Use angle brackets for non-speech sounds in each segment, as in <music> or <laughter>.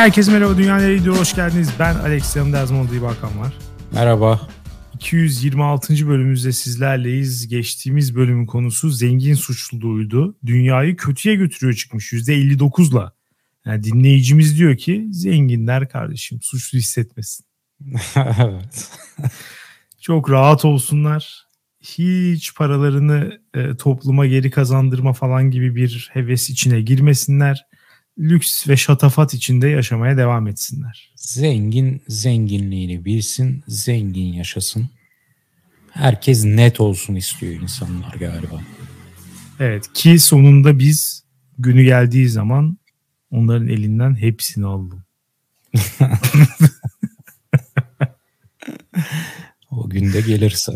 herkese merhaba Dünya Nereye Gidiyor hoş geldiniz. Ben Alex yanımda diye bakan var. Merhaba. 226. bölümümüzde sizlerleyiz. Geçtiğimiz bölümün konusu zengin suçluluğuydu. Dünyayı kötüye götürüyor çıkmış %59'la. Yani dinleyicimiz diyor ki zenginler kardeşim suçlu hissetmesin. <laughs> evet. Çok rahat olsunlar. Hiç paralarını e, topluma geri kazandırma falan gibi bir heves içine girmesinler. Lüks ve şatafat içinde yaşamaya devam etsinler. Zengin zenginliğini bilsin, zengin yaşasın. Herkes net olsun istiyor insanlar galiba. Evet ki sonunda biz günü geldiği zaman onların elinden hepsini aldım. <laughs> o günde gelirse.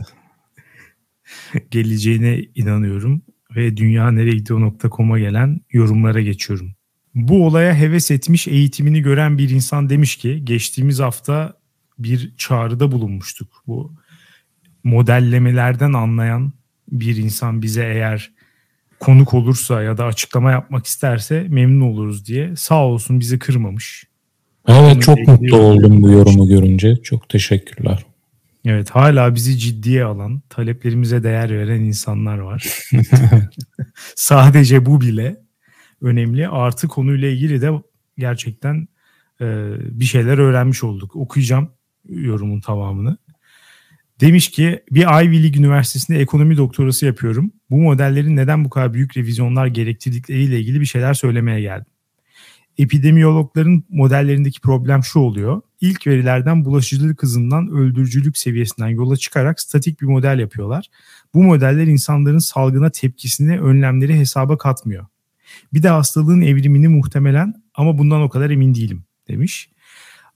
Geleceğine inanıyorum ve dünya nereye gidiyor.com'a gelen yorumlara geçiyorum. Bu olaya heves etmiş eğitimini gören bir insan demiş ki geçtiğimiz hafta bir çağrıda bulunmuştuk. Bu modellemelerden anlayan bir insan bize eğer konuk olursa ya da açıklama yapmak isterse memnun oluruz diye sağ olsun bizi kırmamış. Evet çok mutlu oldum bu yorumu görünce. Çok teşekkürler. Evet hala bizi ciddiye alan, taleplerimize değer veren insanlar var. <laughs> <laughs> Sadece bu bile önemli. Artı konuyla ilgili de gerçekten e, bir şeyler öğrenmiş olduk. Okuyacağım yorumun tamamını. Demiş ki bir Ivy League Üniversitesi'nde ekonomi doktorası yapıyorum. Bu modellerin neden bu kadar büyük revizyonlar gerektirdikleriyle ilgili bir şeyler söylemeye geldim. Epidemiyologların modellerindeki problem şu oluyor. İlk verilerden bulaşıcılık hızından öldürücülük seviyesinden yola çıkarak statik bir model yapıyorlar. Bu modeller insanların salgına tepkisini, önlemleri hesaba katmıyor. Bir de hastalığın evrimini muhtemelen ama bundan o kadar emin değilim demiş.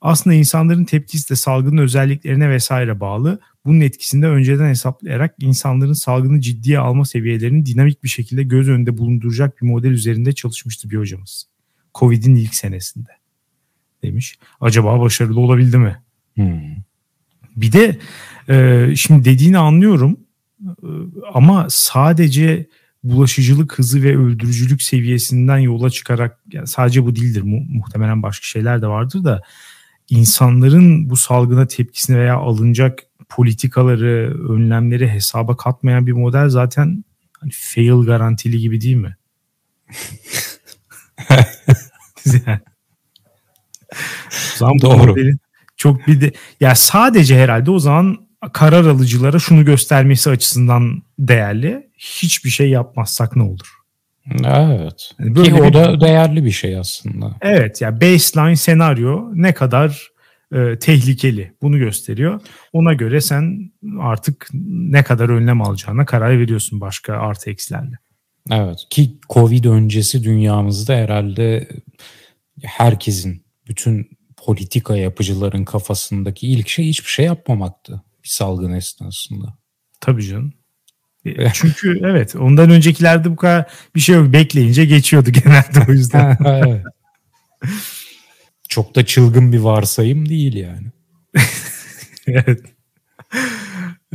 Aslında insanların tepkisi de salgının özelliklerine vesaire bağlı. Bunun etkisinde önceden hesaplayarak insanların salgını ciddiye alma seviyelerini dinamik bir şekilde göz önünde bulunduracak bir model üzerinde çalışmıştı bir hocamız. Covid'in ilk senesinde demiş. Acaba başarılı olabildi mi? Hmm. Bir de e, şimdi dediğini anlıyorum e, ama sadece bulaşıcılık hızı ve öldürücülük seviyesinden yola çıkarak yani sadece bu değildir mu, muhtemelen başka şeyler de vardır da insanların bu salgına tepkisine veya alınacak politikaları, önlemleri hesaba katmayan bir model zaten hani fail garantili gibi değil mi? <laughs> yani. Doğru. Çok bir de ya sadece herhalde o zaman karar alıcılara şunu göstermesi açısından değerli. Hiçbir şey yapmazsak ne olur? Evet. Yani böyle Ki o da değerli bir şey aslında. Evet ya yani baseline senaryo ne kadar e, tehlikeli bunu gösteriyor. Ona göre sen artık ne kadar önlem alacağına karar veriyorsun başka artı eksilerle. Evet ki Covid öncesi dünyamızda herhalde herkesin bütün politika yapıcıların kafasındaki ilk şey hiçbir şey yapmamaktı bir salgın esnasında. Tabii canım. E, <laughs> çünkü evet ondan öncekilerde bu kadar bir şey yok. Bekleyince geçiyordu <laughs> genelde o yüzden. Çok da çılgın bir varsayım değil yani. <laughs> evet.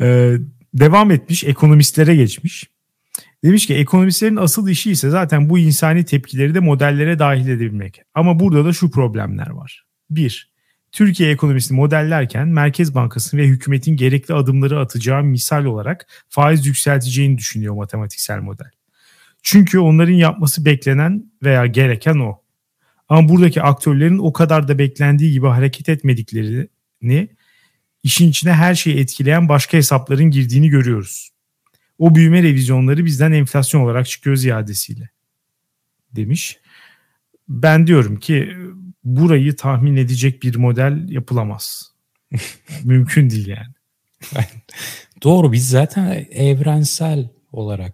Ee, devam etmiş ekonomistlere geçmiş. Demiş ki ekonomistlerin asıl işi ise zaten bu insani tepkileri de modellere dahil edebilmek. Ama burada da şu problemler var. Bir, Türkiye ekonomisini modellerken Merkez Bankası ve hükümetin gerekli adımları atacağı misal olarak faiz yükselteceğini düşünüyor matematiksel model. Çünkü onların yapması beklenen veya gereken o. Ama buradaki aktörlerin o kadar da beklendiği gibi hareket etmediklerini, işin içine her şeyi etkileyen başka hesapların girdiğini görüyoruz. O büyüme revizyonları bizden enflasyon olarak çıkıyor ziyadesiyle demiş. Ben diyorum ki burayı tahmin edecek bir model yapılamaz. <laughs> Mümkün değil yani. Doğru biz zaten evrensel olarak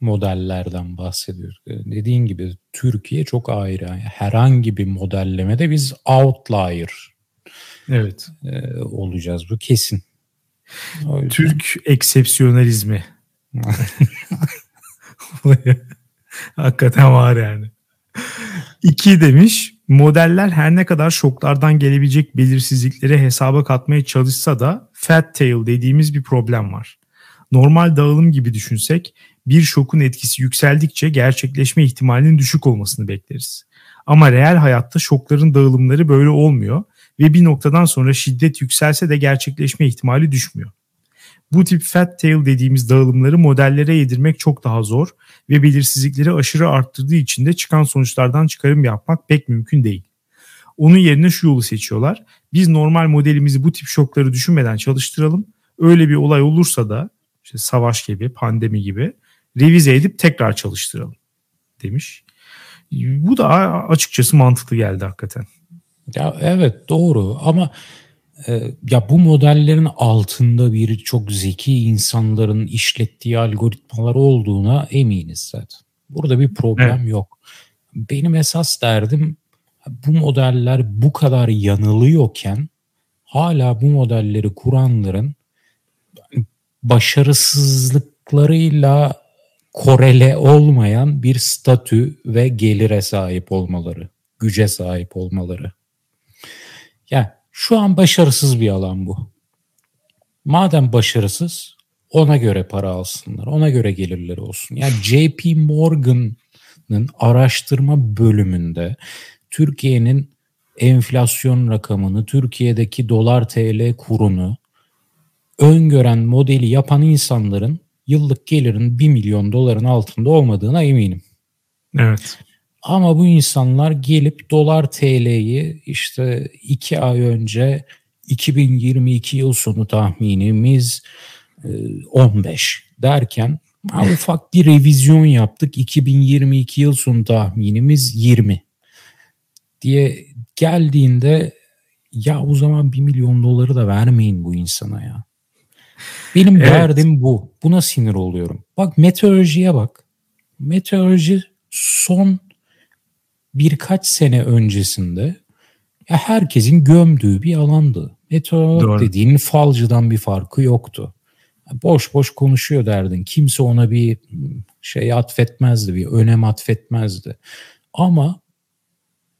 modellerden bahsediyoruz. Dediğin gibi Türkiye çok ayrı. Yani herhangi bir modellemede biz outlier evet. e, olacağız. Bu kesin. Türk eksepsiyonalizmi. <laughs> <laughs> Hakikaten var yani. İki demiş modeller her ne kadar şoklardan gelebilecek belirsizlikleri hesaba katmaya çalışsa da fat tail dediğimiz bir problem var. Normal dağılım gibi düşünsek bir şokun etkisi yükseldikçe gerçekleşme ihtimalinin düşük olmasını bekleriz. Ama reel hayatta şokların dağılımları böyle olmuyor ve bir noktadan sonra şiddet yükselse de gerçekleşme ihtimali düşmüyor. Bu tip fat tail dediğimiz dağılımları modellere yedirmek çok daha zor ve belirsizlikleri aşırı arttırdığı için de çıkan sonuçlardan çıkarım yapmak pek mümkün değil. Onun yerine şu yolu seçiyorlar. Biz normal modelimizi bu tip şokları düşünmeden çalıştıralım. Öyle bir olay olursa da işte savaş gibi, pandemi gibi revize edip tekrar çalıştıralım demiş. Bu da açıkçası mantıklı geldi hakikaten. Ya evet doğru ama ya bu modellerin altında bir çok zeki insanların işlettiği algoritmalar olduğuna eminiz zaten. Burada bir problem evet. yok. Benim esas derdim bu modeller bu kadar yanılıyorken hala bu modelleri kuranların başarısızlıklarıyla korele olmayan bir statü ve gelire sahip olmaları, güce sahip olmaları. Ya şu an başarısız bir alan bu. Madem başarısız ona göre para alsınlar, ona göre gelirleri olsun. Yani JP Morgan'ın araştırma bölümünde Türkiye'nin enflasyon rakamını, Türkiye'deki dolar TL kurunu öngören modeli yapan insanların yıllık gelirin 1 milyon doların altında olmadığına eminim. Evet. Ama bu insanlar gelip dolar TL'yi işte 2 ay önce 2022 yıl sonu tahminimiz 15 e, derken <laughs> ufak bir revizyon yaptık. 2022 yıl sonu tahminimiz 20 diye geldiğinde ya o zaman 1 milyon doları da vermeyin bu insana ya. Benim evet. derdim bu. Buna sinir oluyorum. Bak meteorolojiye bak. Meteoroloji son birkaç sene öncesinde ya herkesin gömdüğü bir alandı. Meteorolog dediğin falcıdan bir farkı yoktu. Boş boş konuşuyor derdin. Kimse ona bir şey atfetmezdi, bir önem atfetmezdi. Ama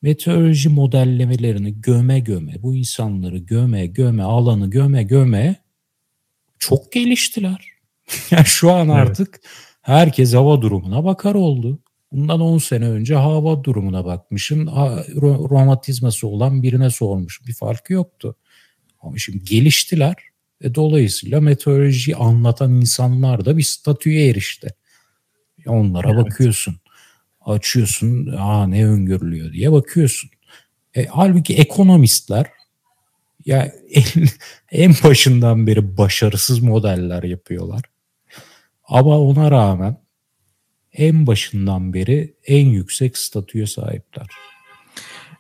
meteoroloji modellemelerini göme göme, bu insanları göme göme, alanı göme göme çok geliştiler. <laughs> yani şu an artık evet. herkes hava durumuna bakar oldu. Bundan 10 sene önce hava durumuna bakmışın. Romatizması olan birine sormuş. Bir farkı yoktu. Ama şimdi geliştiler ve dolayısıyla meteoroloji anlatan insanlar da bir statüye erişti. Onlara evet. bakıyorsun. Açıyorsun. Aa ne öngörülüyor diye bakıyorsun. E, halbuki ekonomistler ya en, <laughs> en başından beri başarısız modeller yapıyorlar. Ama ona rağmen en başından beri en yüksek statüye sahipler.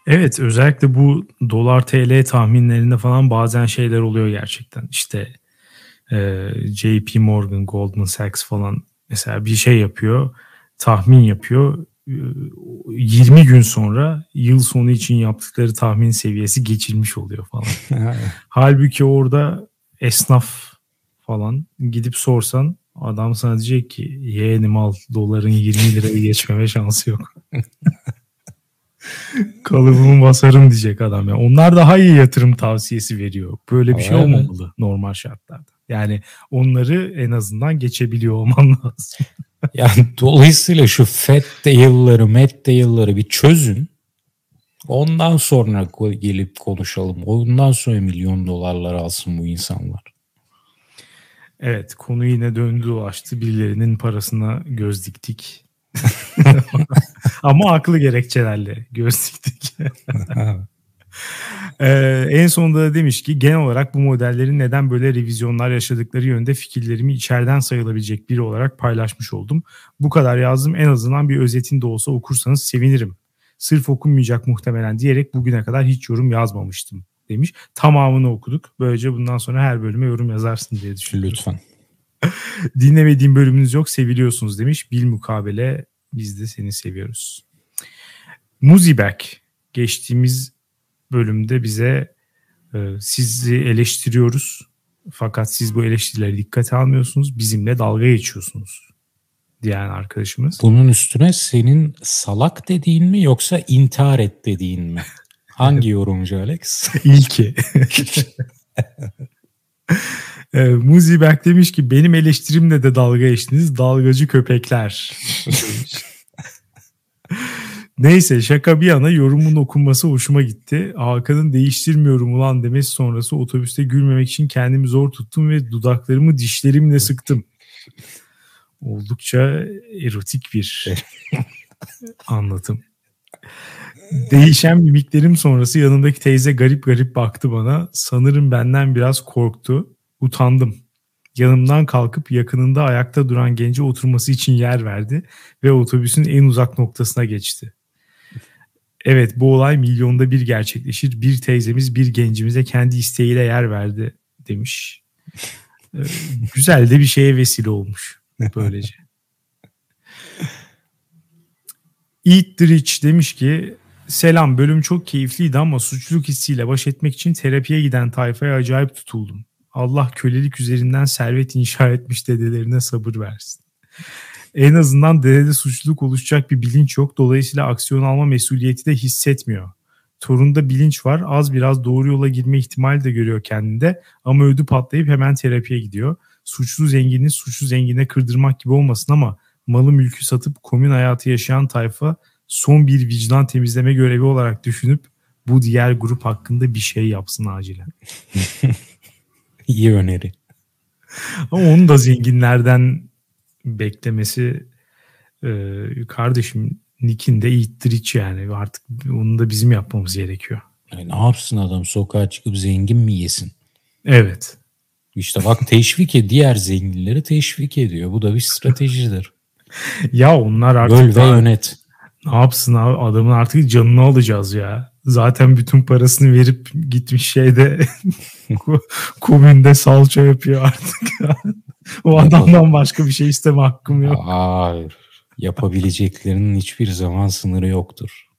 Evet özellikle bu dolar TL tahminlerinde falan bazen şeyler oluyor gerçekten. İşte e, JP Morgan, Goldman Sachs falan mesela bir şey yapıyor, tahmin yapıyor. 20 gün sonra yıl sonu için yaptıkları tahmin seviyesi geçilmiş oluyor falan. <laughs> Halbuki orada esnaf falan gidip sorsan adam sana diyecek ki yeğenim al doların 20 lirayı geçmeme şansı yok. <laughs> Kalıbımı basarım diyecek adam ya. Onlar daha iyi yatırım tavsiyesi veriyor. Böyle bir şey olmamalı normal şartlarda. Yani onları en azından geçebiliyor olman <laughs> lazım. Yani dolayısıyla şu FED yılları, MED yılları bir çözün. Ondan sonra gelip konuşalım. Ondan sonra milyon dolarlar alsın bu insanlar. Evet konu yine döndü dolaştı. Birilerinin parasına göz diktik. <laughs> Ama haklı gerekçelerle göz diktik. <laughs> Ee, en sonunda da demiş ki genel olarak bu modellerin neden böyle revizyonlar yaşadıkları yönde fikirlerimi içeriden sayılabilecek biri olarak paylaşmış oldum. Bu kadar yazdım en azından bir özetin de olsa okursanız sevinirim. Sırf okunmayacak muhtemelen diyerek bugüne kadar hiç yorum yazmamıştım demiş. Tamamını okuduk. Böylece bundan sonra her bölüme yorum yazarsın diye düşünüyorum. Lütfen. <laughs> Dinlemediğim bölümünüz yok seviliyorsunuz demiş. Bil mukabele biz de seni seviyoruz. Muzibek geçtiğimiz bölümde bize e, sizi eleştiriyoruz. Fakat siz bu eleştirileri dikkate almıyorsunuz. Bizimle dalga geçiyorsunuz diyen arkadaşımız. Bunun üstüne senin salak dediğin mi yoksa intihar et dediğin mi? <laughs> Hangi yorumcu Alex? <laughs> İlki. <laughs> e, Muziberk demiş ki benim eleştirimle de dalga geçtiniz dalgacı köpekler. <laughs> Neyse şaka bir yana yorumun okunması hoşuma gitti. Hakan'ın değiştirmiyorum ulan demesi sonrası otobüste gülmemek için kendimi zor tuttum ve dudaklarımı dişlerimle sıktım. Oldukça erotik bir anlatım. Değişen mimiklerim sonrası yanındaki teyze garip garip baktı bana. Sanırım benden biraz korktu. Utandım. Yanımdan kalkıp yakınında ayakta duran gence oturması için yer verdi ve otobüsün en uzak noktasına geçti. Evet bu olay milyonda bir gerçekleşir. Bir teyzemiz bir gencimize kendi isteğiyle yer verdi demiş. Ee, güzel de bir şeye vesile olmuş böylece. <laughs> Eat the Rich demiş ki selam bölüm çok keyifliydi ama suçluluk hissiyle baş etmek için terapiye giden tayfaya acayip tutuldum. Allah kölelik üzerinden servet inşa etmiş dedelerine sabır versin. En azından dedede suçluluk oluşacak bir bilinç yok. Dolayısıyla aksiyon alma mesuliyeti de hissetmiyor. Torunda bilinç var. Az biraz doğru yola girme ihtimali de görüyor kendinde. Ama ödü patlayıp hemen terapiye gidiyor. Suçlu zengini suçlu zengine kırdırmak gibi olmasın ama malı mülkü satıp komün hayatı yaşayan tayfa son bir vicdan temizleme görevi olarak düşünüp bu diğer grup hakkında bir şey yapsın acilen. <laughs> İyi öneri. Ama onu da zenginlerden beklemesi e, kardeşim Nick'in de ittiriç yani artık onu da bizim yapmamız gerekiyor. Yani ne yapsın adam sokağa çıkıp zengin mi yesin? Evet. İşte bak <laughs> teşvik ediyor. Diğer zenginleri teşvik ediyor. Bu da bir stratejidir. ya onlar artık Böl ve yönet. Ne yapsın abi adamın artık canını alacağız ya. Zaten bütün parasını verip gitmiş şeyde <laughs> komünde salça yapıyor artık. <laughs> o adamdan başka bir şey isteme hakkım yok. Hayır. Yapabileceklerinin hiçbir zaman sınırı yoktur.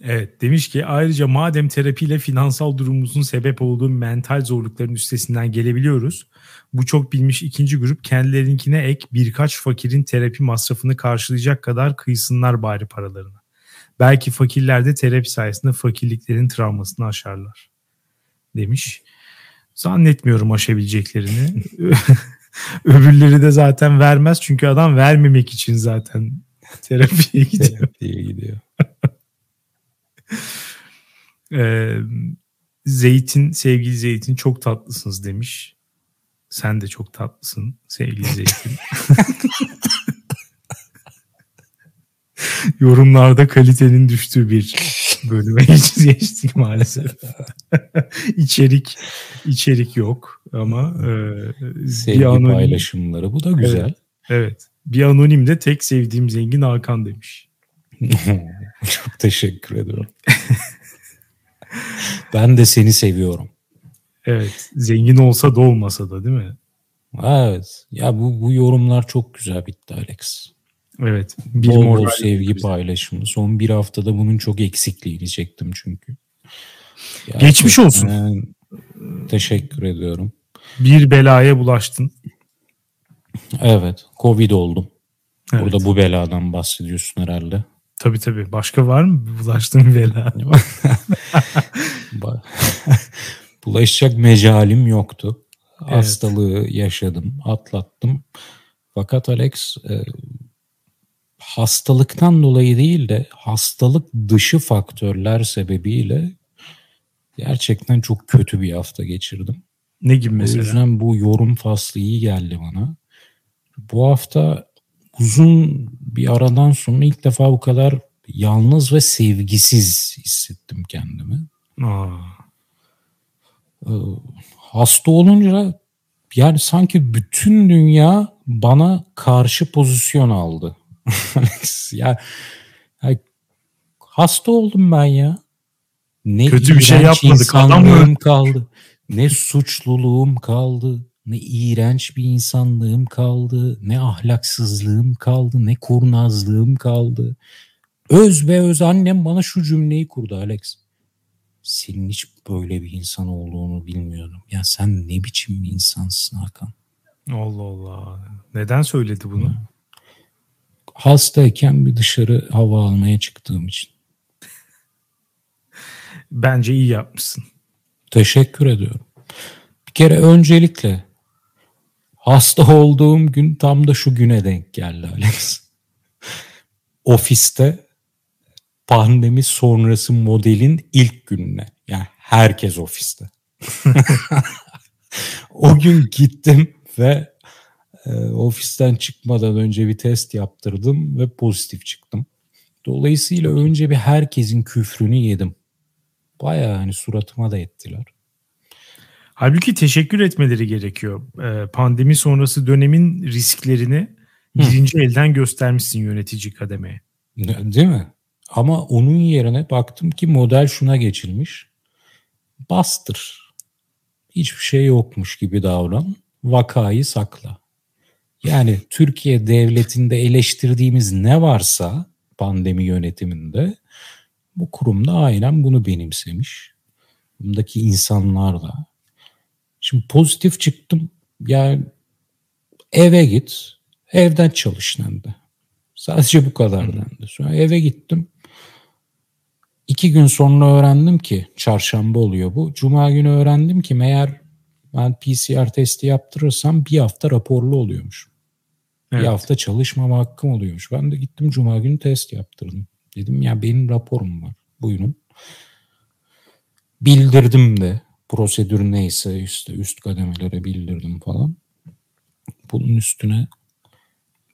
Evet demiş ki ayrıca madem terapiyle finansal durumumuzun sebep olduğu mental zorlukların üstesinden gelebiliyoruz. Bu çok bilmiş ikinci grup kendilerinkine ek birkaç fakirin terapi masrafını karşılayacak kadar kıysınlar bari paralarını. Belki fakirler de terapi sayesinde fakirliklerin travmasını aşarlar demiş. Zannetmiyorum aşabileceklerini. <laughs> Öbürleri de zaten vermez çünkü adam vermemek için zaten terapiye gidiyor. Terapiye gidiyor. <laughs> Ee, Zeytin, sevgili Zeytin çok tatlısınız demiş. Sen de çok tatlısın sevgili Zeytin. <laughs> Yorumlarda kalitenin düştüğü bir bölüme geçtik maalesef. <laughs> İçerik içerik yok ama e, Sevgi bir anonim, paylaşımları bu da güzel. Evet, evet. Bir anonim de tek sevdiğim zengin Hakan demiş. Çok teşekkür ederim. ben de seni seviyorum. Evet. Zengin olsa da olmasa da değil mi? Evet. Ya bu, bu yorumlar çok güzel bitti Alex. Evet. Bir bol bol sevgi paylaşımı. Son bir haftada bunun çok eksikliğini çektim çünkü. Ya Geçmiş olsun. teşekkür ediyorum. Bir belaya bulaştın. Evet. Covid oldum. Evet. Burada bu beladan bahsediyorsun herhalde. Tabii tabii. Başka var mı bulaştığın bela? <laughs> <laughs> Bulaşacak mecalim yoktu. Evet. Hastalığı yaşadım, atlattım. Fakat Alex e, hastalıktan dolayı değil de hastalık dışı faktörler sebebiyle gerçekten çok kötü bir hafta geçirdim. Ne gibi mesela? O yüzden bu yorum faslı iyi geldi bana. Bu hafta uzun bir aradan sonra ilk defa bu kadar yalnız ve sevgisiz hissettim kendimi. Aa. Ee, hasta olunca yani sanki bütün dünya bana karşı pozisyon aldı. <laughs> ya, ya hasta oldum ben ya. Ne Kötü bir şey yapmadık. Adam kaldı. Ne suçluluğum kaldı. Ne iğrenç bir insanlığım kaldı. Ne ahlaksızlığım kaldı. Ne kurnazlığım kaldı. Öz ve öz annem bana şu cümleyi kurdu Alex. Senin hiç böyle bir insan olduğunu bilmiyordum. Ya sen ne biçim bir insansın Hakan? Allah Allah. Neden söyledi bunu? Hastayken bir dışarı hava almaya çıktığım için. Bence iyi yapmışsın. Teşekkür ediyorum. Bir kere öncelikle hasta olduğum gün tam da şu güne denk geldi Alex. <laughs> ofiste pandemi sonrası modelin ilk gününe. Yani herkes ofiste. <laughs> o gün gittim ve e, ofisten çıkmadan önce bir test yaptırdım ve pozitif çıktım. Dolayısıyla önce bir herkesin küfrünü yedim. Bayağı hani suratıma da ettiler. Halbuki teşekkür etmeleri gerekiyor. Ee, pandemi sonrası dönemin risklerini birinci Hı. elden göstermişsin yönetici kademeye. Değil mi? Ama onun yerine baktım ki model şuna geçilmiş. Bastır. Hiçbir şey yokmuş gibi davran. Vakayı sakla. Yani Türkiye devletinde eleştirdiğimiz ne varsa pandemi yönetiminde bu kurumda aynen bunu benimsemiş. Bundaki insanlar da. Şimdi pozitif çıktım. Yani eve git, evden çalış dendi. Sadece bu kadar dendi. Sonra eve gittim. İki gün sonra öğrendim ki çarşamba oluyor bu. Cuma günü öğrendim ki meğer ben PCR testi yaptırırsam bir hafta raporlu oluyormuş. Evet. Bir hafta çalışmama hakkım oluyormuş. Ben de gittim cuma günü test yaptırdım. Dedim ya benim raporum var. Buyurun. Bildirdim de prosedür neyse işte üst kademelere bildirdim falan. Bunun üstüne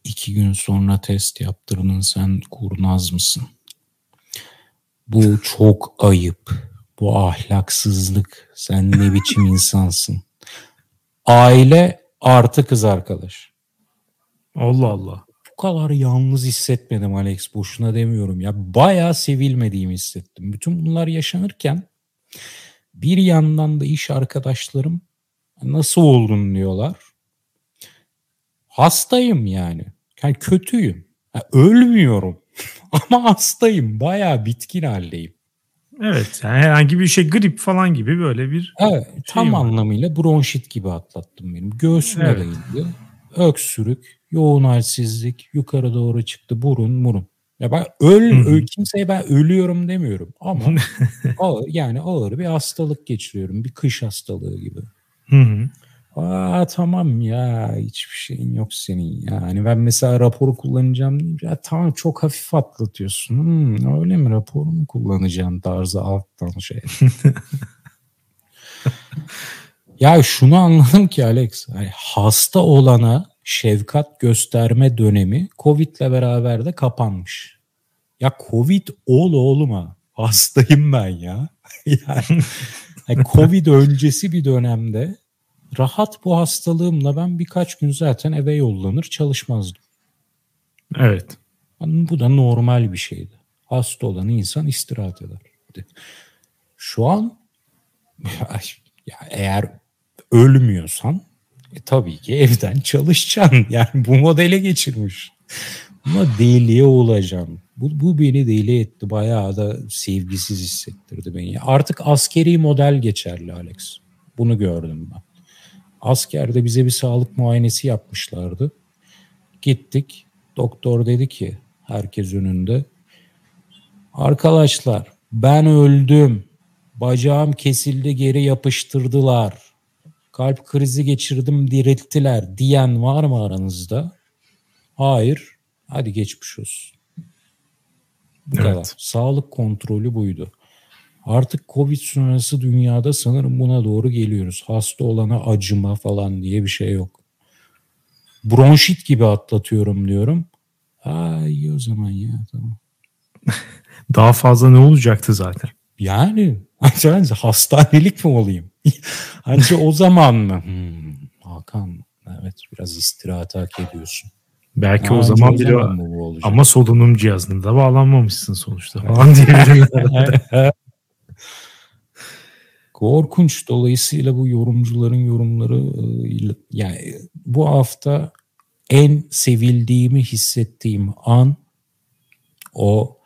iki gün sonra test yaptırdın sen kurnaz mısın? Bu çok ayıp. Bu ahlaksızlık. Sen ne biçim insansın? Aile artı kız arkadaş. Allah Allah. Bu kadar yalnız hissetmedim Alex. Boşuna demiyorum ya. Bayağı sevilmediğimi hissettim. Bütün bunlar yaşanırken bir yandan da iş arkadaşlarım nasıl oldun diyorlar. Hastayım yani. Yani kötüyüm. Yani ölmüyorum. <laughs> Ama hastayım. Bayağı bitkin haldeyim. Evet yani herhangi bir şey grip falan gibi böyle bir Evet şey tam var. anlamıyla bronşit gibi atlattım benim. Göğsüme evet. değildi. Öksürük, yoğun halsizlik, yukarı doğru çıktı burun murun. Ya ben öl, öl kimseye ben ölüyorum demiyorum ama <laughs> ağır, yani ağır bir hastalık geçiriyorum. Bir kış hastalığı gibi. Hı hı. Aa tamam ya hiçbir şeyin yok senin ya. Hani ben mesela raporu kullanacağım deyince ya tamam çok hafif atlatıyorsun. Hmm, öyle mi raporu mu kullanacaksın tarzı alttan şey. <laughs> ya şunu anladım ki Alex. Yani hasta olana şefkat gösterme dönemi Covid'le beraber de kapanmış. Ya Covid ol oğlum ha. Hastayım ben ya. <laughs> yani, yani Covid öncesi bir dönemde rahat bu hastalığımla ben birkaç gün zaten eve yollanır çalışmazdım. Evet. Yani bu da normal bir şeydi. Hasta olan insan istirahat eder. Şu an <laughs> ya eğer ölmüyorsan e, tabii ki evden çalışacaksın. <laughs> Yani bu modele geçirmiş. Ama deliye olacağım. Bu, bu beni deli etti. Bayağı da sevgisiz hissettirdi beni. Artık askeri model geçerli Alex. Bunu gördüm ben. Askerde bize bir sağlık muayenesi yapmışlardı. Gittik. Doktor dedi ki herkes önünde. Arkadaşlar ben öldüm. Bacağım kesildi geri yapıştırdılar. Kalp krizi geçirdim dirilttiler diyen var mı aranızda? Hayır. Hadi geçmiş olsun. Bu evet. kadar. Sağlık kontrolü buydu. Artık Covid sonrası dünyada sanırım buna doğru geliyoruz. Hasta olana acıma falan diye bir şey yok. Bronşit gibi atlatıyorum diyorum. Ha iyi o zaman ya tamam. <laughs> Daha fazla ne olacaktı zaten? Yani hastanelik mi olayım? <laughs> Anca o zaman mı? Hmm, Hakan evet biraz istirahat hak ediyorsun. Belki ha, o zaman bile ama solunum cihazına da bağlanmamışsın sonuçta falan diyebilirim. <laughs> Korkunç. Dolayısıyla bu yorumcuların yorumları e, yani bu hafta en sevildiğimi hissettiğim an o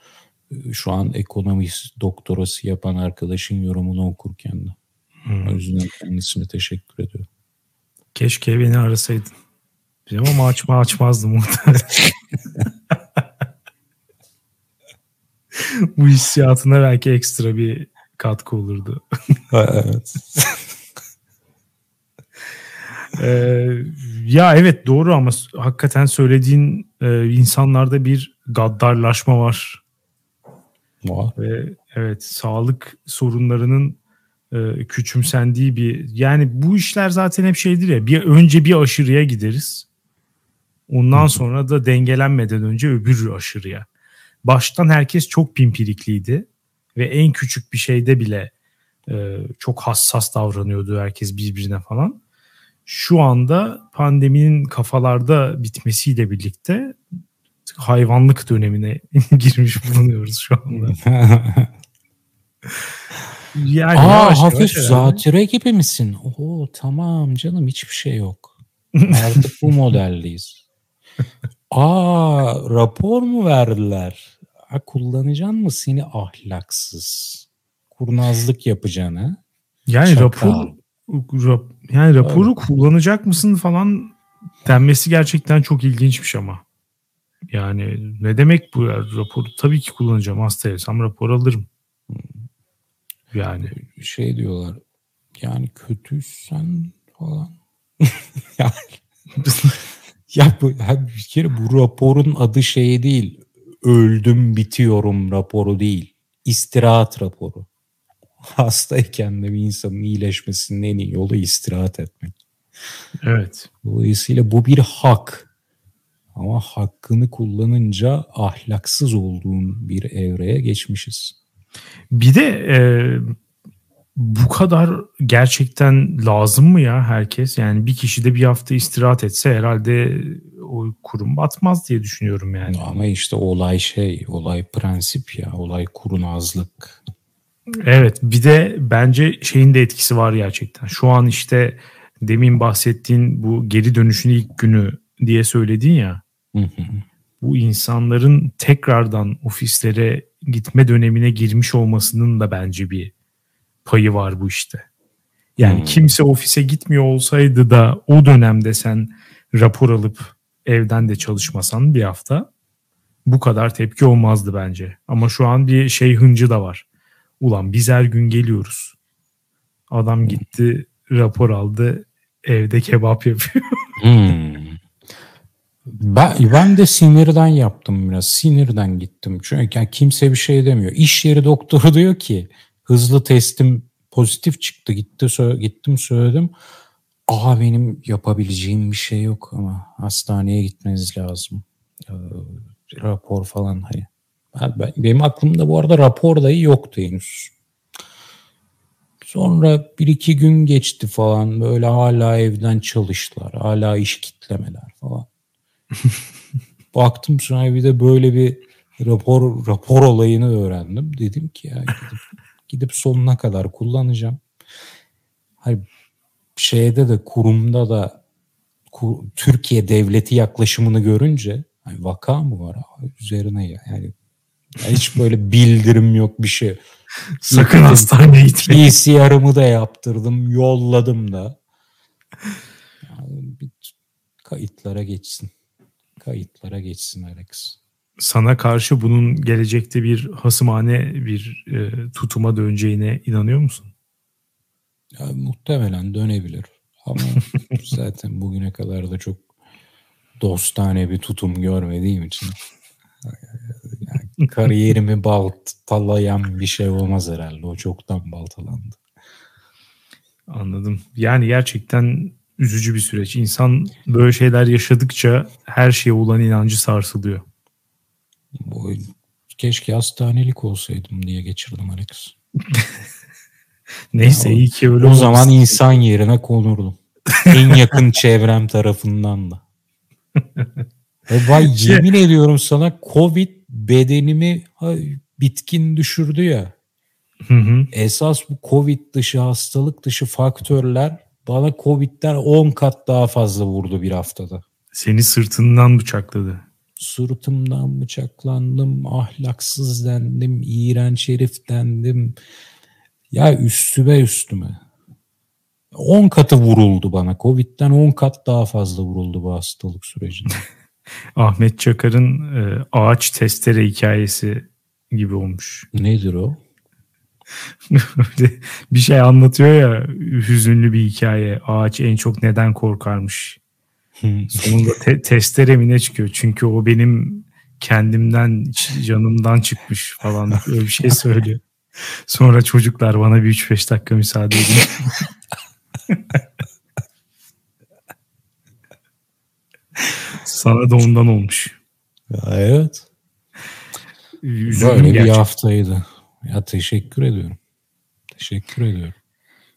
şu an ekonomi doktorası yapan arkadaşın yorumunu okurken de. Hmm. O yüzden kendisine teşekkür ediyorum. Keşke beni arasaydın. Ama açma açmazdım muhtemelen. <laughs> Bu hissiyatına belki ekstra bir katkı olurdu. evet. <laughs> ee, ya evet doğru ama hakikaten söylediğin e, insanlarda bir gaddarlaşma var. Var. Ve evet sağlık sorunlarının e, küçümsendiği bir yani bu işler zaten hep şeydir ya bir önce bir aşırıya gideriz. Ondan sonra da dengelenmeden önce öbür aşırıya. Baştan herkes çok pimpirikliydi ve en küçük bir şeyde bile e, çok hassas davranıyordu herkes birbirine falan. Şu anda pandeminin kafalarda bitmesiyle birlikte hayvanlık dönemine <laughs> girmiş bulunuyoruz şu anda. <laughs> Yani Aa yavaş hafif yavaş zatüre gibi misin? Oo tamam canım hiçbir şey yok. Artık bu <laughs> modeldeyiz. Aa rapor mu verdiler? Ha, kullanacaksın mı seni ahlaksız? Kurnazlık yapacağını. Yani rapor rap, yani raporu Öyle. kullanacak mısın falan denmesi gerçekten çok ilginçmiş ama. Yani ne demek bu ya? Raporu tabii ki kullanacağım. Hastaysam rapor alırım. Yani şey diyorlar. Yani kötüysen falan. <laughs> yani <laughs> ya bu bir kere bu raporun adı şey değil. Öldüm bitiyorum raporu değil. İstirahat raporu. Hastayken de bir insanın iyileşmesinin en iyi yolu istirahat etmek. Evet. Dolayısıyla bu bir hak. Ama hakkını kullanınca ahlaksız olduğun bir evreye geçmişiz. Bir de e, bu kadar gerçekten lazım mı ya herkes? Yani bir kişi de bir hafta istirahat etse herhalde o kurum batmaz diye düşünüyorum yani. Ama işte olay şey, olay prensip ya, olay kurnazlık. Evet bir de bence şeyin de etkisi var gerçekten. Şu an işte demin bahsettiğin bu geri dönüşün ilk günü diye söyledin ya. Bu insanların tekrardan ofislere gitme dönemine girmiş olmasının da bence bir payı var bu işte. Yani hmm. kimse ofise gitmiyor olsaydı da o dönemde sen rapor alıp evden de çalışmasan bir hafta bu kadar tepki olmazdı bence. Ama şu an bir şey hıncı da var. Ulan biz her gün geliyoruz. Adam gitti rapor aldı evde kebap yapıyor. hmm. Ben, ben de sinirden yaptım biraz. Sinirden gittim. Çünkü yani kimse bir şey demiyor. İş yeri doktoru <laughs> diyor ki hızlı testim pozitif çıktı. Gitti sö gittim söyledim. Aa benim yapabileceğim bir şey yok ama hastaneye gitmeniz lazım. Ee, rapor falan hayır. Ben, benim aklımda bu arada rapor dahi yoktu henüz. Sonra bir iki gün geçti falan böyle hala evden çalıştılar. Hala iş kitlemeler falan. <laughs> Baktım sonra bir de böyle bir rapor rapor olayını öğrendim. Dedim ki ya gidip, gidip sonuna kadar kullanacağım. Hayır şeyde de kurumda da kur, Türkiye devleti yaklaşımını görünce hani vaka mı var üzerine ya yani hiç böyle <laughs> bildirim yok bir şey. Sakın hastaneye gitme. PCR'ımı da yaptırdım, yolladım da. Yani bir kayıtlara geçsin. Kayıtlara geçsin Alex. Sana karşı bunun gelecekte bir hasımane bir e, tutuma döneceğine inanıyor musun? Ya, muhtemelen dönebilir. Ama <laughs> zaten bugüne kadar da çok dostane bir tutum görmediğim için yani kariyerimi baltalayan bir şey olmaz herhalde. O çoktan baltalandı. Anladım. Yani gerçekten üzücü bir süreç. İnsan böyle şeyler yaşadıkça her şeye olan inancı sarsılıyor. Bu, keşke hastanelik olsaydım diye geçirdim Alex. <laughs> Neyse ya, iyi ki öyle O zaman insan yerine konurdum. en yakın <laughs> çevrem tarafından da. E vay <laughs> şey- yemin ediyorum sana Covid bedenimi bitkin düşürdü ya. Hı hı. Esas bu Covid dışı hastalık dışı faktörler bana Covid'den 10 kat daha fazla vurdu bir haftada. Seni sırtından bıçakladı. Sırtımdan bıçaklandım, ahlaksız dendim, iğrenç herif dendim. Ya üstüme üstüme. 10 katı vuruldu bana. Covid'den 10 kat daha fazla vuruldu bu hastalık sürecinde. <laughs> Ahmet Çakar'ın e, ağaç testere hikayesi gibi olmuş. Nedir o? <laughs> bir şey anlatıyor ya hüzünlü bir hikaye. Ağaç en çok neden korkarmış Sonunda te- testere mi ne çıkıyor? Çünkü o benim kendimden, canımdan çıkmış falan öyle bir şey <laughs> söylüyor. Sonra çocuklar bana bir 3-5 dakika müsaade edin. <laughs> Sana da ondan olmuş. Ya evet. Üzüldüm Böyle bir gerçekten. haftaydı. Ya teşekkür ediyorum. Teşekkür ediyorum.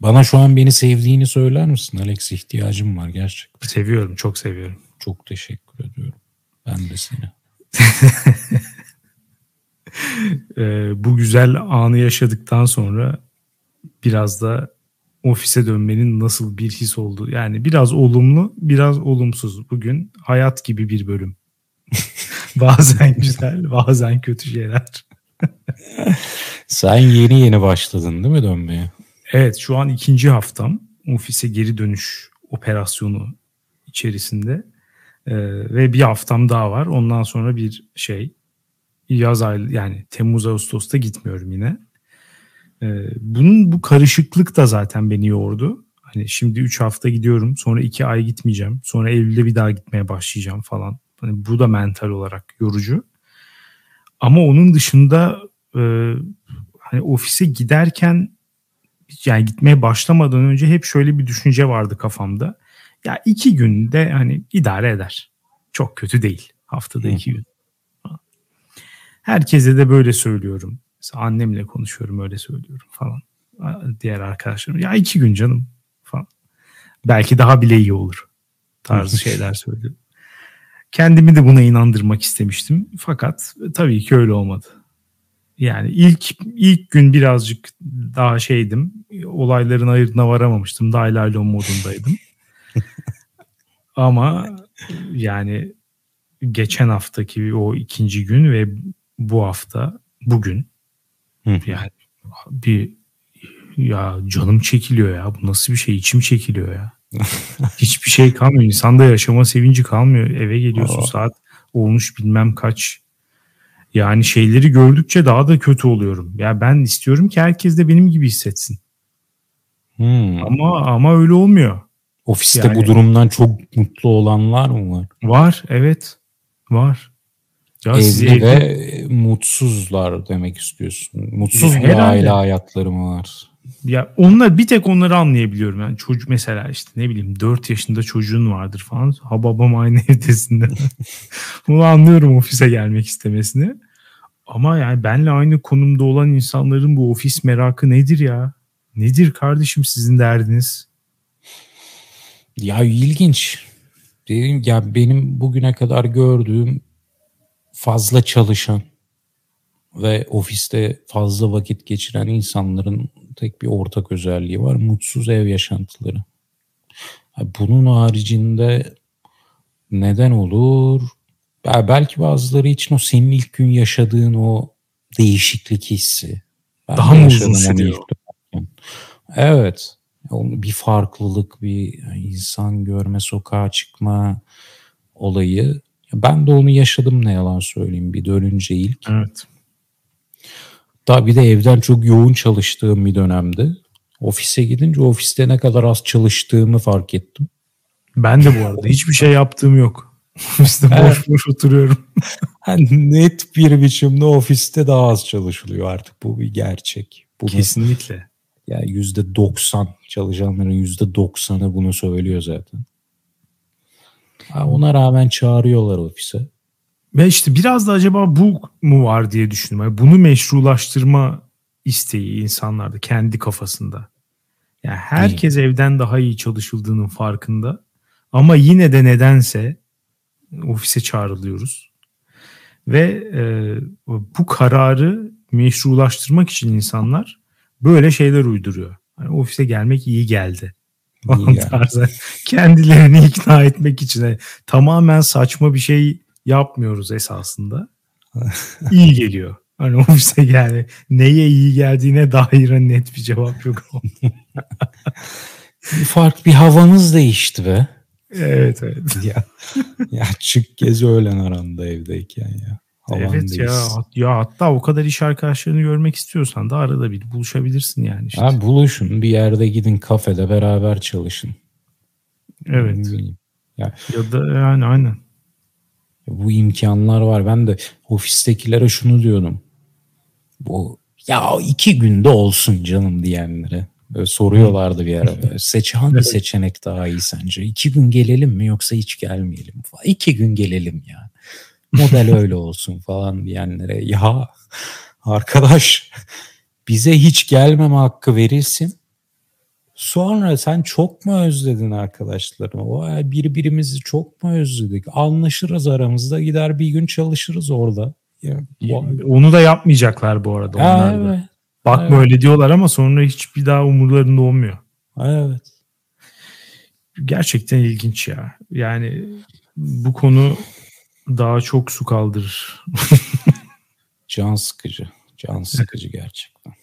Bana şu an beni sevdiğini söyler misin? Alex ihtiyacım var gerçekten. Seviyorum, çok seviyorum. Çok teşekkür ediyorum. Ben de seni. <laughs> Ee, bu güzel anı yaşadıktan sonra biraz da ofise dönmenin nasıl bir his olduğu. Yani biraz olumlu, biraz olumsuz. Bugün hayat gibi bir bölüm. <laughs> bazen güzel, bazen kötü şeyler. <laughs> Sen yeni yeni başladın değil mi dönmeye? Evet şu an ikinci haftam ofise geri dönüş operasyonu içerisinde Ee, ve bir haftam daha var. Ondan sonra bir şey yaz ay yani Temmuz Ağustos'ta gitmiyorum yine. Ee, bunun bu karışıklık da zaten beni yordu. Hani şimdi 3 hafta gidiyorum sonra 2 ay gitmeyeceğim. Sonra Eylül'de bir daha gitmeye başlayacağım falan. Hani bu da mental olarak yorucu. Ama onun dışında e, hani ofise giderken yani gitmeye başlamadan önce hep şöyle bir düşünce vardı kafamda. Ya iki günde hani idare eder. Çok kötü değil. Haftada Hı. iki gün. Herkese de böyle söylüyorum. Mesela annemle konuşuyorum öyle söylüyorum falan. Diğer arkadaşlarım ya iki gün canım falan. Belki daha bile iyi olur tarzı şeyler söylüyorum. Kendimi de buna inandırmak istemiştim. Fakat tabii ki öyle olmadı. Yani ilk ilk gün birazcık daha şeydim. Olayların ayırdına varamamıştım. Daha laylon modundaydım. <laughs> Ama yani geçen haftaki o ikinci gün ve bu hafta bugün Hı. yani bir ya canım çekiliyor ya. Bu nasıl bir şey? İçim çekiliyor ya. <laughs> Hiçbir şey kalmıyor. İnsanda yaşama sevinci kalmıyor. Eve geliyorsun Aa. saat olmuş bilmem kaç. Yani şeyleri gördükçe daha da kötü oluyorum. Ya ben istiyorum ki herkes de benim gibi hissetsin. Hmm. Ama ama öyle olmuyor. Ofiste Yani- bu durumdan çok mutlu olanlar mı var? Var evet. Var. Ya siz Evli ve mutsuzlar demek istiyorsun. Mutsuz bir aile hayatları mı var? Ya onlar bir tek onları anlayabiliyorum. Yani çocuk mesela işte ne bileyim 4 yaşında çocuğun vardır falan. Ha babam aynı <laughs> evdesinde. <laughs> Bunu anlıyorum ofise gelmek istemesini. Ama yani benle aynı konumda olan insanların bu ofis merakı nedir ya? Nedir kardeşim sizin derdiniz? Ya ilginç. Dedim ya benim bugüne kadar gördüğüm fazla çalışan ve ofiste fazla vakit geçiren insanların tek bir ortak özelliği var. Mutsuz ev yaşantıları. Bunun haricinde neden olur? Belki bazıları için o senin ilk gün yaşadığın o değişiklik hissi. Ben Daha mı uzun sürüyor? Evet. Bir farklılık, bir insan görme, sokağa çıkma olayı. Ben de onu yaşadım ne yalan söyleyeyim bir dönünce ilk. Evet. Daha bir de evden çok yoğun çalıştığım bir dönemde. Ofise gidince ofiste ne kadar az çalıştığımı fark ettim. Ben de bu arada hiçbir şey yaptığım yok. <laughs> Ofiste boş Evet. boş oturuyorum. <laughs> Yani net bir biçimde ofiste daha az çalışılıyor artık. Bu bir gerçek. Bunu, Kesinlikle. yani yüzde doksan çalışanların yüzde doksanı bunu söylüyor zaten. Ha, ona rağmen çağırıyorlar ofise. Ve işte biraz da acaba bu mu var diye düşündüm. Yani bunu meşrulaştırma isteği insanlarda kendi kafasında. Yani herkes evden daha iyi çalışıldığının farkında. Ama yine de nedense ofise çağrılıyoruz. Ve e, bu kararı meşrulaştırmak için insanlar böyle şeyler uyduruyor. Yani ofise gelmek iyi geldi. İyi tarzı. Kendilerini ikna etmek için Yani tamamen saçma bir şey yapmıyoruz esasında. <laughs> İyi geliyor. Hani ofise yani neye iyi geldiğine dair net bir cevap yok. <laughs> Bir fark bir havamız değişti be. Evet evet. <laughs> ya, ya çık gez öğlen aranda evdeyken ya. Havan evet ya, ya hatta o kadar iş arkadaşlarını görmek istiyorsan da arada bir buluşabilirsin yani işte. Ha, buluşun bir yerde gidin kafede beraber çalışın. evet. Ya, ya da yani aynen. Bu imkanlar var. Ben de ofistekilere şunu diyordum. Bu ya iki günde olsun canım diyenlere. Böyle soruyorlardı bir ara. Seç hangi seçenek daha iyi sence? İki gün gelelim mi yoksa hiç gelmeyelim? İki gün gelelim ya. Model <laughs> öyle olsun falan diyenlere. Ya arkadaş bize hiç gelmeme hakkı verilsin. Sonra sen çok mu özledin arkadaşlarını? O birbirimizi çok mu özledik? Anlaşırız aramızda gider bir gün çalışırız orada. Ya, Onu da yapmayacaklar bu arada onlar da. Evet. Bak evet. böyle diyorlar ama sonra hiç bir daha umurlarında olmuyor. Evet. Gerçekten ilginç ya. Yani bu konu daha çok su kaldırır. <laughs> Can sıkıcı. Can sıkıcı gerçekten.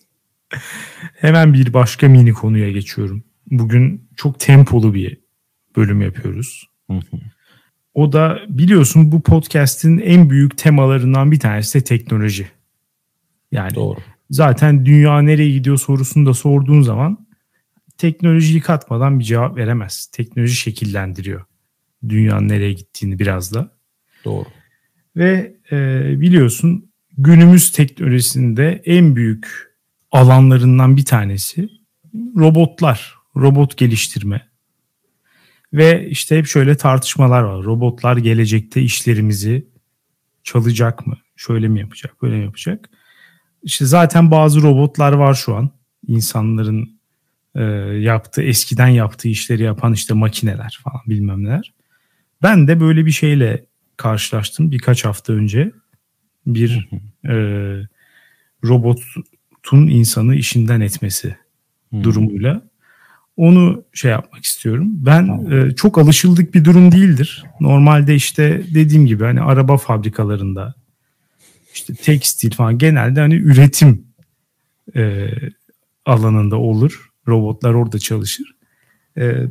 Hemen bir başka mini konuya geçiyorum. Bugün çok tempolu bir bölüm yapıyoruz. O da biliyorsun bu podcast'in en büyük temalarından bir tanesi de teknoloji. Yani Doğru. Zaten dünya nereye gidiyor sorusunu da sorduğun zaman teknolojiyi katmadan bir cevap veremez. Teknoloji şekillendiriyor dünyanın nereye gittiğini biraz da. Doğru. Ve e, biliyorsun günümüz teknolojisinde en büyük alanlarından bir tanesi robotlar, robot geliştirme. Ve işte hep şöyle tartışmalar var. Robotlar gelecekte işlerimizi çalacak mı? Şöyle mi yapacak, böyle mi yapacak? İşte zaten bazı robotlar var şu an. İnsanların e, yaptığı, eskiden yaptığı işleri yapan işte makineler falan bilmem neler. Ben de böyle bir şeyle karşılaştım birkaç hafta önce. Bir e, robotun insanı işinden etmesi hmm. durumuyla. Onu şey yapmak istiyorum. Ben e, çok alışıldık bir durum değildir. Normalde işte dediğim gibi hani araba fabrikalarında işte tekstil falan genelde hani üretim e, alanında olur. Robotlar orada çalışır. E,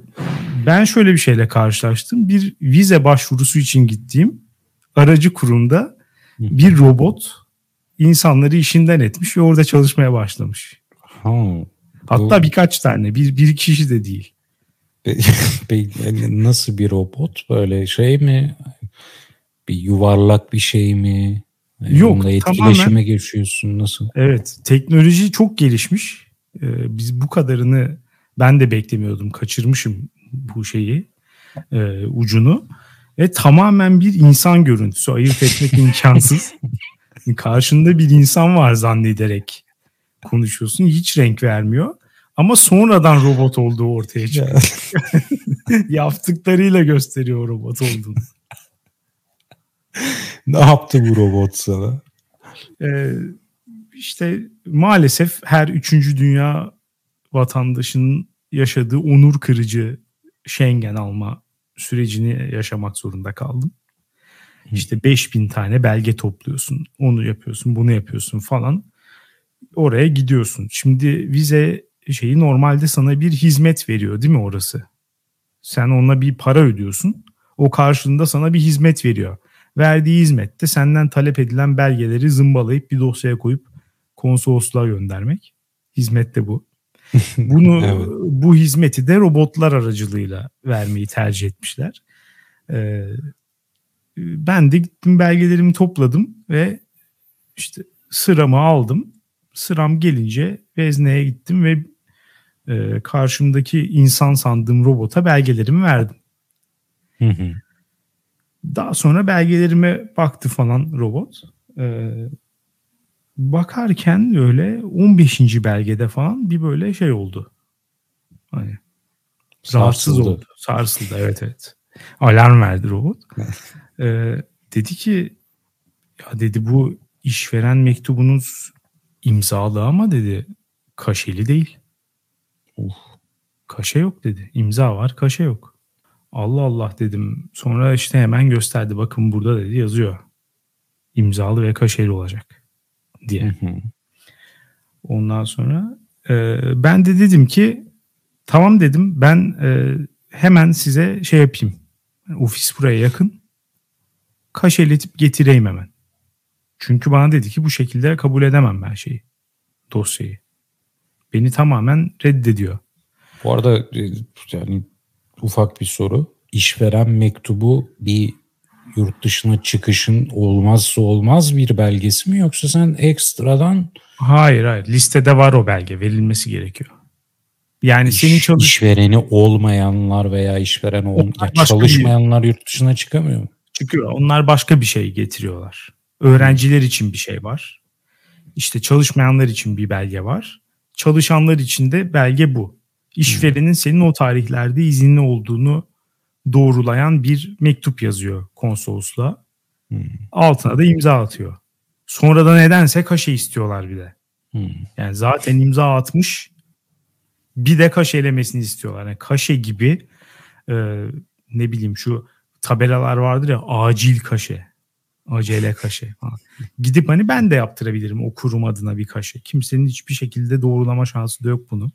ben şöyle bir şeyle karşılaştım. Bir vize başvurusu için gittiğim aracı kurumda bir robot insanları işinden etmiş ve orada çalışmaya başlamış. Ha, Hatta bu... birkaç tane, bir, bir kişi de değil. <laughs> Nasıl bir robot? Böyle şey mi? Bir yuvarlak bir şey mi? Yok Onunla etkileşime tamamen, geçiyorsun nasıl? Evet teknoloji çok gelişmiş. Ee, biz bu kadarını ben de beklemiyordum. Kaçırmışım bu şeyi e, ucunu. Ve tamamen bir insan görüntüsü. Ayırt etmek <laughs> imkansız. Karşında bir insan var zannederek konuşuyorsun. Hiç renk vermiyor. Ama sonradan robot olduğu ortaya çıkıyor. <laughs> <laughs> Yaptıklarıyla gösteriyor robot olduğunu. Ne yaptı bu robot sana? Ee, işte maalesef her üçüncü dünya vatandaşının yaşadığı onur kırıcı Schengen alma sürecini yaşamak zorunda kaldım. İşte 5000 tane belge topluyorsun. Onu yapıyorsun, bunu yapıyorsun falan. Oraya gidiyorsun. Şimdi vize şeyi normalde sana bir hizmet veriyor değil mi orası? Sen ona bir para ödüyorsun. O karşılığında sana bir hizmet veriyor. Verdiği hizmette senden talep edilen belgeleri zımbalayıp bir dosyaya koyup konsolosluğa göndermek. Hizmet de bu. <laughs> Bunu evet. bu hizmeti de robotlar aracılığıyla vermeyi tercih etmişler. Ee, ben de gittim belgelerimi topladım ve işte sıramı aldım. Sıram gelince vezneye gittim ve e, karşımdaki insan sandığım robota belgelerimi verdim. Hı hı. Daha sonra belgelerime baktı falan robot. Ee, bakarken öyle 15. belgede falan bir böyle şey oldu. Hani rahatsız oldu. Sarsıldı evet evet. Alarm verdi robot. <laughs> ee, dedi ki ya dedi bu işveren mektubunuz imzalı ama dedi kaşeli değil. Uh. Kaşe yok dedi. İmza var kaşe yok. Allah Allah dedim. Sonra işte hemen gösterdi. Bakın burada dedi yazıyor. İmzalı ve kaşeli olacak diye. Ondan sonra e, ben de dedim ki tamam dedim ben e, hemen size şey yapayım. Ofis buraya yakın. Kaşeletip getireyim hemen. Çünkü bana dedi ki bu şekilde kabul edemem ben şeyi. Dosyayı. Beni tamamen reddediyor. Bu arada e, yani ufak bir soru. işveren mektubu bir yurt dışına çıkışın olmazsa olmaz bir belgesi mi yoksa sen ekstradan Hayır hayır listede var o belge verilmesi gerekiyor. Yani iş, senin çalış işvereni olmayanlar veya işveren ol, Onlar ya başka çalışmayanlar yurt dışına çıkamıyor mu? çıkıyor. Onlar başka bir şey getiriyorlar. Öğrenciler için bir şey var. İşte çalışmayanlar için bir belge var. Çalışanlar için de belge bu. İşverenin senin o tarihlerde izinli olduğunu doğrulayan bir mektup yazıyor konsolosluğa. Hmm. Altına da imza atıyor. Sonra da nedense kaşe istiyorlar bir de. Hmm. Yani zaten imza atmış bir de kaşelemesini istiyorlar. Yani kaşe gibi e, ne bileyim şu tabelalar vardır ya acil kaşe. Acele kaşe falan. <laughs> Gidip hani ben de yaptırabilirim o kurum adına bir kaşe. Kimsenin hiçbir şekilde doğrulama şansı da yok bunu.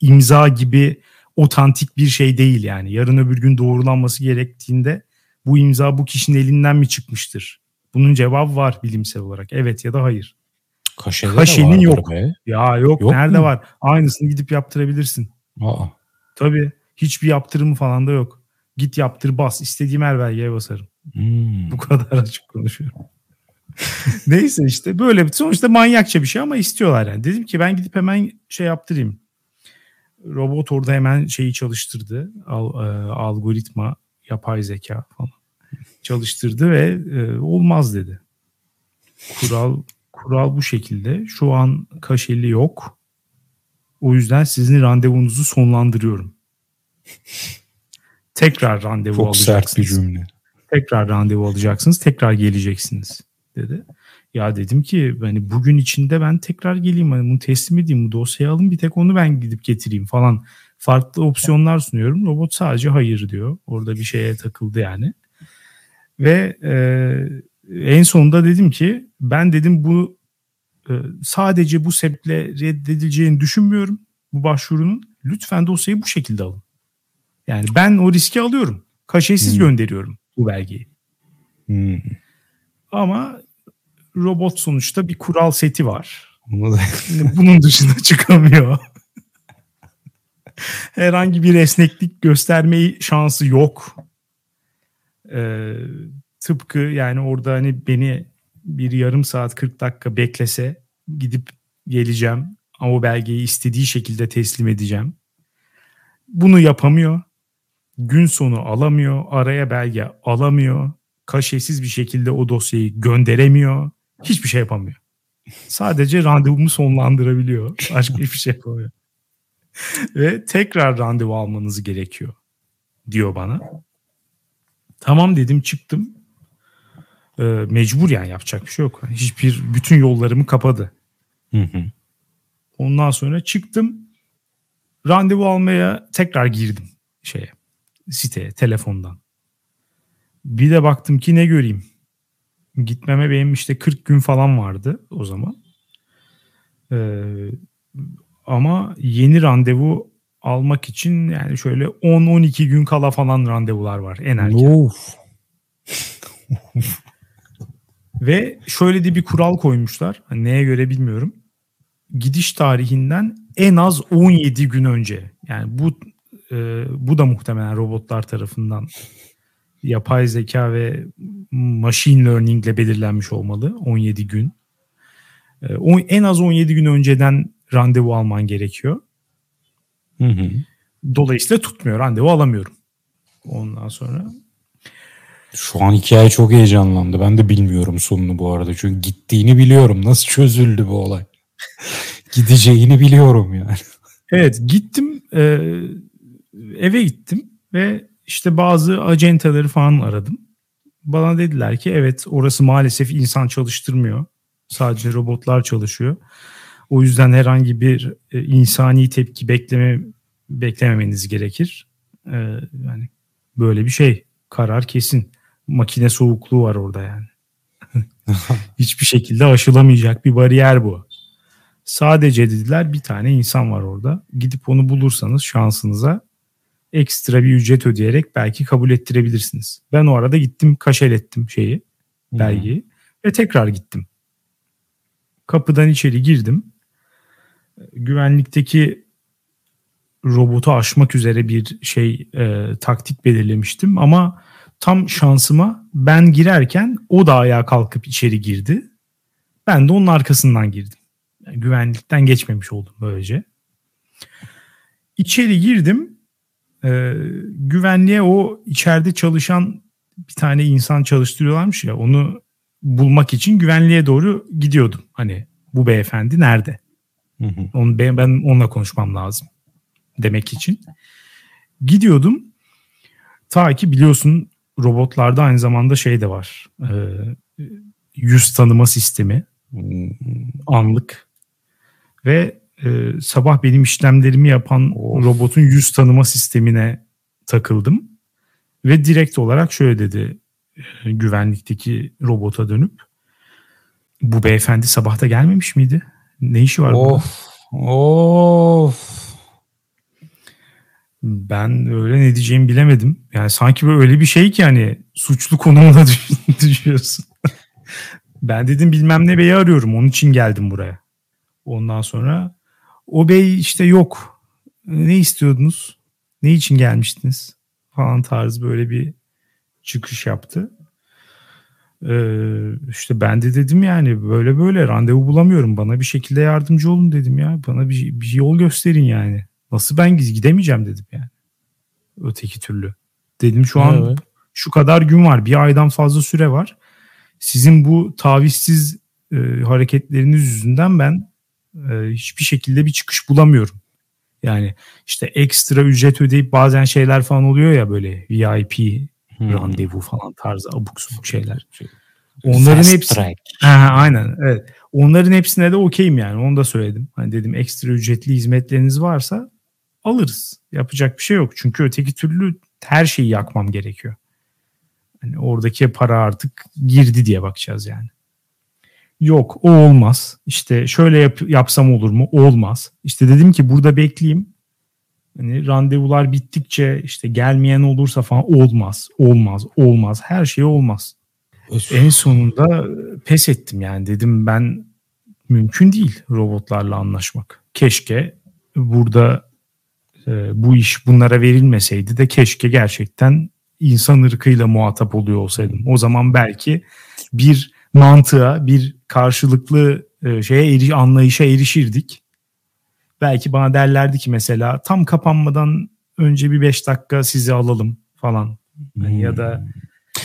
İmza gibi otantik bir şey değil yani. Yarın öbür gün doğrulanması gerektiğinde bu imza bu kişinin elinden mi çıkmıştır? Bunun cevabı var bilimsel olarak. Evet ya da hayır. Kaşede de Kaşenin yok. Be. Ya yok, Yok nerede mu? var? Aynısını gidip yaptırabilirsin. Aa. Tabii hiçbir yaptırımı falan da yok. Git yaptır bas. İstediğim her belgeye basarım. Hmm. Bu kadar açık konuşuyorum. <laughs> Neyse işte böyle sonuçta manyakça bir şey ama istiyorlar yani. Dedim ki ben gidip hemen şey yaptırayım. Robot orada hemen şeyi çalıştırdı. Al, e, algoritma, yapay zeka falan çalıştırdı ve e, olmaz dedi. Kural kural bu şekilde. Şu an kaşeli yok. O yüzden sizin randevunuzu sonlandırıyorum. Tekrar randevu Çok sert bir alacaksınız cümle. tekrar randevu alacaksınız, tekrar geleceksiniz dedi. Ya dedim ki hani bugün içinde ben tekrar geleyim hani bunu teslim edeyim bu dosyayı alın bir tek onu ben gidip getireyim falan. Farklı opsiyonlar sunuyorum. Robot sadece hayır diyor. Orada bir şeye takıldı yani. Ve e, en sonunda dedim ki ben dedim bu e, sadece bu sebeple reddedileceğini düşünmüyorum bu başvurunun. Lütfen dosyayı bu şekilde alın. Yani ben o riski alıyorum. Kaşesiz Hmm. gönderiyorum bu belgeyi. Hmm. Ama robot sonuçta bir kural seti var. Bunun dışına <laughs> çıkamıyor. Herhangi bir esneklik gösterme şansı yok. Ee, tıpkı yani orada hani beni bir yarım saat 40 dakika beklese gidip geleceğim ama o belgeyi istediği şekilde teslim edeceğim. Bunu yapamıyor. Gün sonu alamıyor. Araya belge alamıyor. Kaşesiz bir şekilde o dosyayı gönderemiyor. Hiçbir şey yapamıyor. Sadece randevumu sonlandırabiliyor. Başka hiçbir şey yapamıyor. Ve tekrar randevu almanız gerekiyor diyor bana. Tamam dedim çıktım. Ee, mecbur yani yapacak bir şey yok. Hiçbir bütün yollarımı kapadı. Hı hı. Ondan sonra çıktım. Randevu almaya tekrar girdim şeye siteye telefondan. Bir de baktım ki ne göreyim. Gitmeme benim işte 40 gün falan vardı o zaman. Ee, ama yeni randevu almak için yani şöyle 10-12 gün kala falan randevular var en erken. Of. <laughs> Ve şöyle de bir kural koymuşlar. Hani neye göre bilmiyorum. Gidiş tarihinden en az 17 gün önce. Yani bu e, bu da muhtemelen robotlar tarafından yapay zeka ve machine learning ile belirlenmiş olmalı 17 gün. E, o, en az 17 gün önceden randevu alman gerekiyor. Hı hı. Dolayısıyla tutmuyor. Randevu alamıyorum. Ondan sonra Şu an hikaye çok heyecanlandı. Ben de bilmiyorum sonunu bu arada. Çünkü gittiğini biliyorum. Nasıl çözüldü bu olay? <laughs> Gideceğini biliyorum yani. Evet gittim e, eve gittim ve işte bazı acenteleri falan aradım. Bana dediler ki evet orası maalesef insan çalıştırmıyor. Sadece robotlar çalışıyor. O yüzden herhangi bir e, insani tepki bekleme beklememeniz gerekir. E, yani böyle bir şey karar kesin. Makine soğukluğu var orada yani. <laughs> Hiçbir şekilde aşılamayacak bir bariyer bu. Sadece dediler bir tane insan var orada. Gidip onu bulursanız şansınıza ekstra bir ücret ödeyerek belki kabul ettirebilirsiniz. Ben o arada gittim kaşelettim şeyi, belgeyi ve tekrar gittim. Kapıdan içeri girdim. Güvenlikteki robotu aşmak üzere bir şey e, taktik belirlemiştim ama tam şansıma ben girerken o da ayağa kalkıp içeri girdi. Ben de onun arkasından girdim. Yani güvenlikten geçmemiş oldum böylece. İçeri girdim. E, güvenliğe o içeride çalışan bir tane insan çalıştırıyorlarmış ya onu bulmak için güvenliğe doğru gidiyordum. Hani bu beyefendi nerede? Hı hı. Onu, ben, ben onunla konuşmam lazım demek için. Gidiyordum. Ta ki biliyorsun robotlarda aynı zamanda şey de var. E, yüz tanıma sistemi. Anlık. Ve e, sabah benim işlemlerimi yapan of. robotun yüz tanıma sistemine takıldım. Ve direkt olarak şöyle dedi e, güvenlikteki robota dönüp bu beyefendi sabahta gelmemiş miydi? Ne işi var of, burada? Of. Ben öyle ne diyeceğimi bilemedim. Yani sanki böyle öyle bir şey ki hani suçlu konumuna <laughs> düşüyorsun. ben dedim bilmem ne beyi arıyorum. Onun için geldim buraya. Ondan sonra o bey işte yok. Ne istiyordunuz? Ne için gelmiştiniz? Falan tarzı böyle bir çıkış yaptı. Ee, işte ben de dedim yani böyle böyle randevu bulamıyorum. Bana bir şekilde yardımcı olun dedim ya. Bana bir, bir yol gösterin yani. Nasıl ben gidemeyeceğim dedim yani. Öteki türlü. Dedim şu an evet. şu kadar gün var. Bir aydan fazla süre var. Sizin bu tavizsiz e, hareketleriniz yüzünden ben e, hiçbir şekilde bir çıkış bulamıyorum. Yani işte ekstra ücret ödeyip bazen şeyler falan oluyor ya böyle VIP hmm. randevu falan tarzı abuk subuk şeyler. Onların Fast hepsi ha, aynen evet. Onların hepsine de okeyim yani. Onu da söyledim. Hani dedim ekstra ücretli hizmetleriniz varsa alırız. Yapacak bir şey yok. Çünkü öteki türlü her şeyi yakmam gerekiyor. Hani oradaki para artık girdi diye bakacağız yani. Yok o olmaz. İşte şöyle yap, yapsam olur mu? Olmaz. İşte dedim ki burada bekleyeyim. Hani randevular bittikçe işte gelmeyen olursa falan olmaz. Olmaz. Olmaz. Her şey olmaz. Öf. En sonunda pes ettim yani dedim ben mümkün değil robotlarla anlaşmak. Keşke burada e, bu iş bunlara verilmeseydi de keşke gerçekten insan ırkıyla muhatap oluyor olsaydım. O zaman belki bir mantığa, bir karşılıklı e, şeye eri, anlayışa erişirdik. Belki bana derlerdi ki mesela tam kapanmadan önce bir 5 dakika sizi alalım falan. Yani hmm. Ya da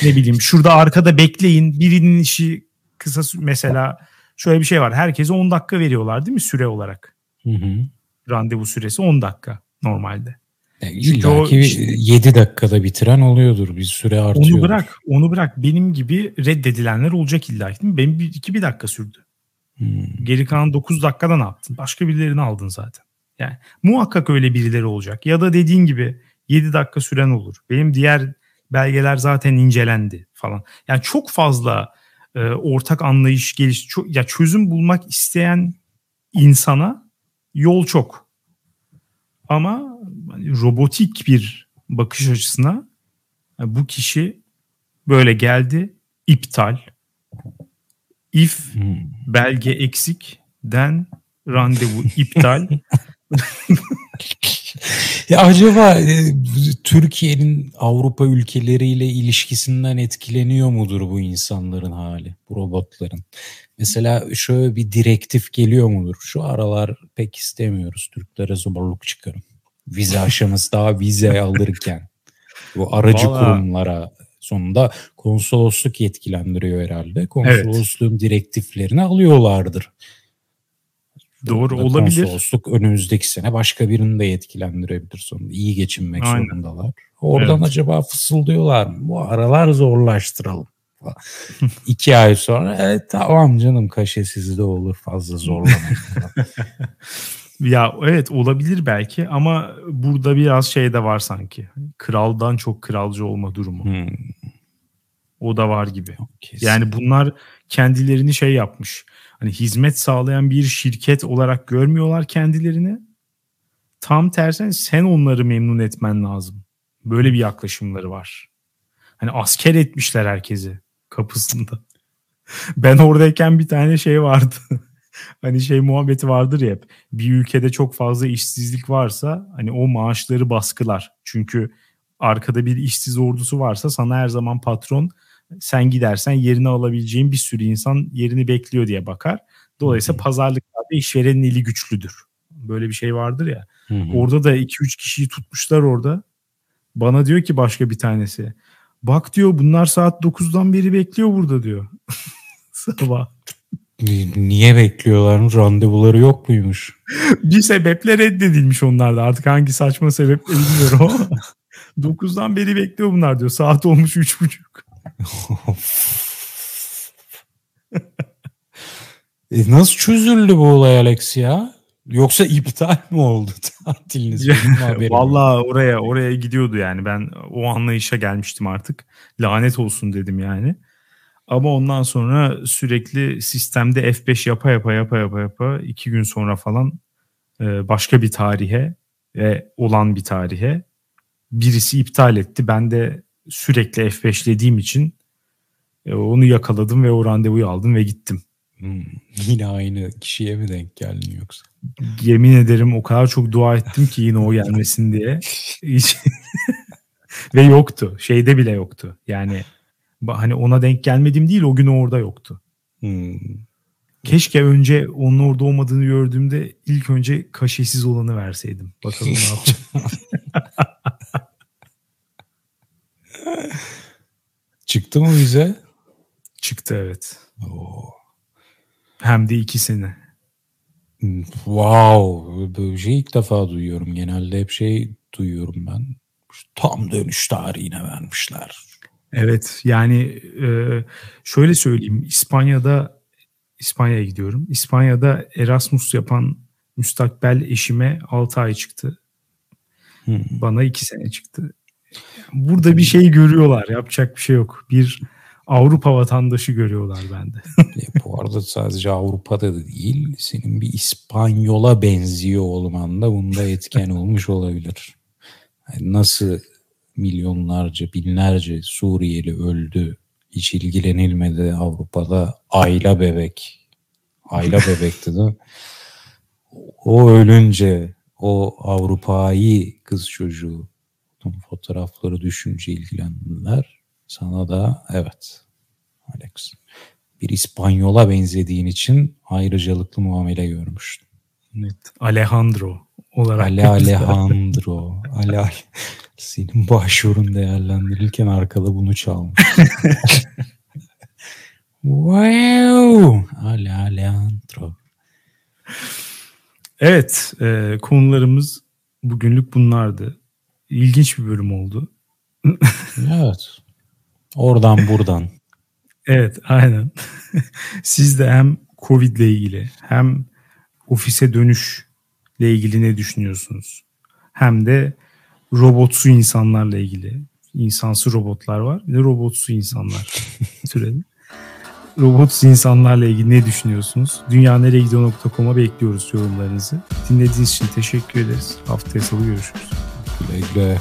ne bileyim şurada arkada bekleyin birinin işi kısa mesela şöyle bir şey var. Herkese 10 dakika veriyorlar değil mi süre olarak? Hı hı. Randevu süresi 10 dakika normalde. Yani illa ki işte, 7 dakikada bitiren oluyordur. Bir süre artıyor. Onu bırak. Onu bırak. Benim gibi reddedilenler olacak illa ki. Benim bir, iki bir dakika sürdü. Hmm. Geri kalan 9 dakikada ne yaptın? Başka birilerini aldın zaten. Yani muhakkak öyle birileri olacak. Ya da dediğin gibi 7 dakika süren olur. Benim diğer belgeler zaten incelendi falan. Yani çok fazla e, ortak anlayış geliş çok, ya çözüm bulmak isteyen insana yol çok. Ama robotik bir bakış açısına bu kişi böyle geldi iptal if hmm. belge eksik den randevu <laughs> iptal <laughs> ya acaba e, Türkiye'nin Avrupa ülkeleriyle ilişkisinden etkileniyor mudur bu insanların hali, bu robotların? Mesela şöyle bir direktif geliyor mudur? Şu aralar pek istemiyoruz Türklere zorluk çıkarın. Vize aşaması daha vize <laughs> alırken bu aracı Vallahi... kurumlara sonunda konsolosluk yetkilendiriyor herhalde. Konsolosluğun evet. direktiflerini alıyorlardır. Doğru olabilir. Konsolosluk önümüzdeki sene başka birini de yetkilendirebilir sonunda. İyi geçinmek Aynen. zorundalar. Oradan evet. acaba fısıldıyorlar mı? Bu aralar zorlaştıralım. <laughs> İki ay sonra evet tamam canım kaşesiz de olur fazla zorlamayın. <laughs> ya evet olabilir belki ama burada biraz şey de var sanki. Kraldan çok kralcı olma durumu. Hmm. O da var gibi. Kesin. Yani bunlar kendilerini şey yapmış hani hizmet sağlayan bir şirket olarak görmüyorlar kendilerini. Tam tersine sen onları memnun etmen lazım. Böyle bir yaklaşımları var. Hani asker etmişler herkesi kapısında. <laughs> Ben oradayken bir tane şey vardı. Hani şey muhabbeti vardır ya hep bir ülkede çok fazla işsizlik varsa hani o maaşları baskılar. Çünkü arkada bir işsiz ordusu varsa sana her zaman patron sen gidersen yerini alabileceğin bir sürü insan yerini bekliyor diye bakar. Dolayısıyla pazarlıklarda işverenin eli güçlüdür. Böyle bir şey vardır ya. Hı hı. Orada da 2-3 kişiyi tutmuşlar orada. Bana diyor ki başka bir tanesi. Bak diyor bunlar saat 9'dan beri bekliyor burada diyor. <laughs> Sabah. Niye bekliyorlar? Randevuları yok muymuş? <laughs> bir sebeple reddedilmiş onlar da. Artık hangi saçma sebeple bilmiyorum ama. <laughs> 9'dan beri bekliyor bunlar diyor. Saat olmuş 3.30. <laughs> e nasıl çözüldü bu olay Alex ya? Yoksa iptal mi oldu tatiliniz? Valla oraya oraya gidiyordu yani. Ben o anlayışa gelmiştim artık. Lanet olsun dedim yani. Ama ondan sonra sürekli sistemde F5 yapa yapa yapa yapa yapa iki gün sonra falan e, başka bir tarihe ve olan bir tarihe birisi iptal etti. Ben de sürekli F5'lediğim için e, onu yakaladım ve o randevuyu aldım ve gittim. Hmm, <laughs> yine aynı kişiye mi denk geldin yoksa? Yemin ederim o kadar çok dua ettim ki yine o gelmesin diye. <laughs> ve yoktu. Şeyde bile yoktu. Yani hani ona denk gelmedim değil o gün orada yoktu. Hmm. Keşke önce onun orada olmadığını gördüğümde ilk önce kaşesiz olanı verseydim. Bakalım ne yapacağım. <laughs> Çıktı mı bize? Çıktı evet. Oo. Hem de iki sene. Wow. Böyle şey ilk defa duyuyorum. Genelde hep şey duyuyorum ben. Tam dönüş tarihine vermişler. Evet yani e, şöyle söyleyeyim İspanya'da İspanya'ya gidiyorum. İspanya'da Erasmus yapan müstakbel eşime 6 ay çıktı. Hmm. Bana 2 sene çıktı. Burada bir şey görüyorlar. Yapacak bir şey yok. Bir Avrupa vatandaşı görüyorlar bende. <laughs> E, bu arada sadece Avrupa'da da değil, senin bir İspanyola benziyor olman da bunda etken olmuş olabilir. Yani nasıl milyonlarca, binlerce Suriyeli öldü, hiç ilgilenilmedi Avrupa'da ayla bebek. Ayla <laughs> bebekti de. O ölünce o Avrupa'yı kız çocuğu fotoğrafları düşünce ilgilendiler. Sana da evet Alex. Bir İspanyola benzediğin için ayrıcalıklı muamele görmüştüm. Evet. Alejandro olarak. Ale Alejandro. Ale <laughs> senin <laughs> başvurun değerlendirilirken arkada bunu çalmış. <laughs> wow. Ale Alejandro. Evet. E, konularımız bugünlük bunlardı. İlginç bir bölüm oldu. <laughs> evet. Oradan buradan. Evet aynen. Siz de hem Covid ile ilgili hem ofise dönüşle ilgili ne düşünüyorsunuz? Hem de robotsu insanlarla ilgili. insansı robotlar var. Bir de robotsu insanlar <laughs> türedi. robotsu insanlarla ilgili ne düşünüyorsunuz? Dünyanereyegidiyor.com'a bekliyoruz yorumlarınızı. Dinlediğiniz için teşekkür ederiz. Haftaya salı görüşürüz. Güle güle.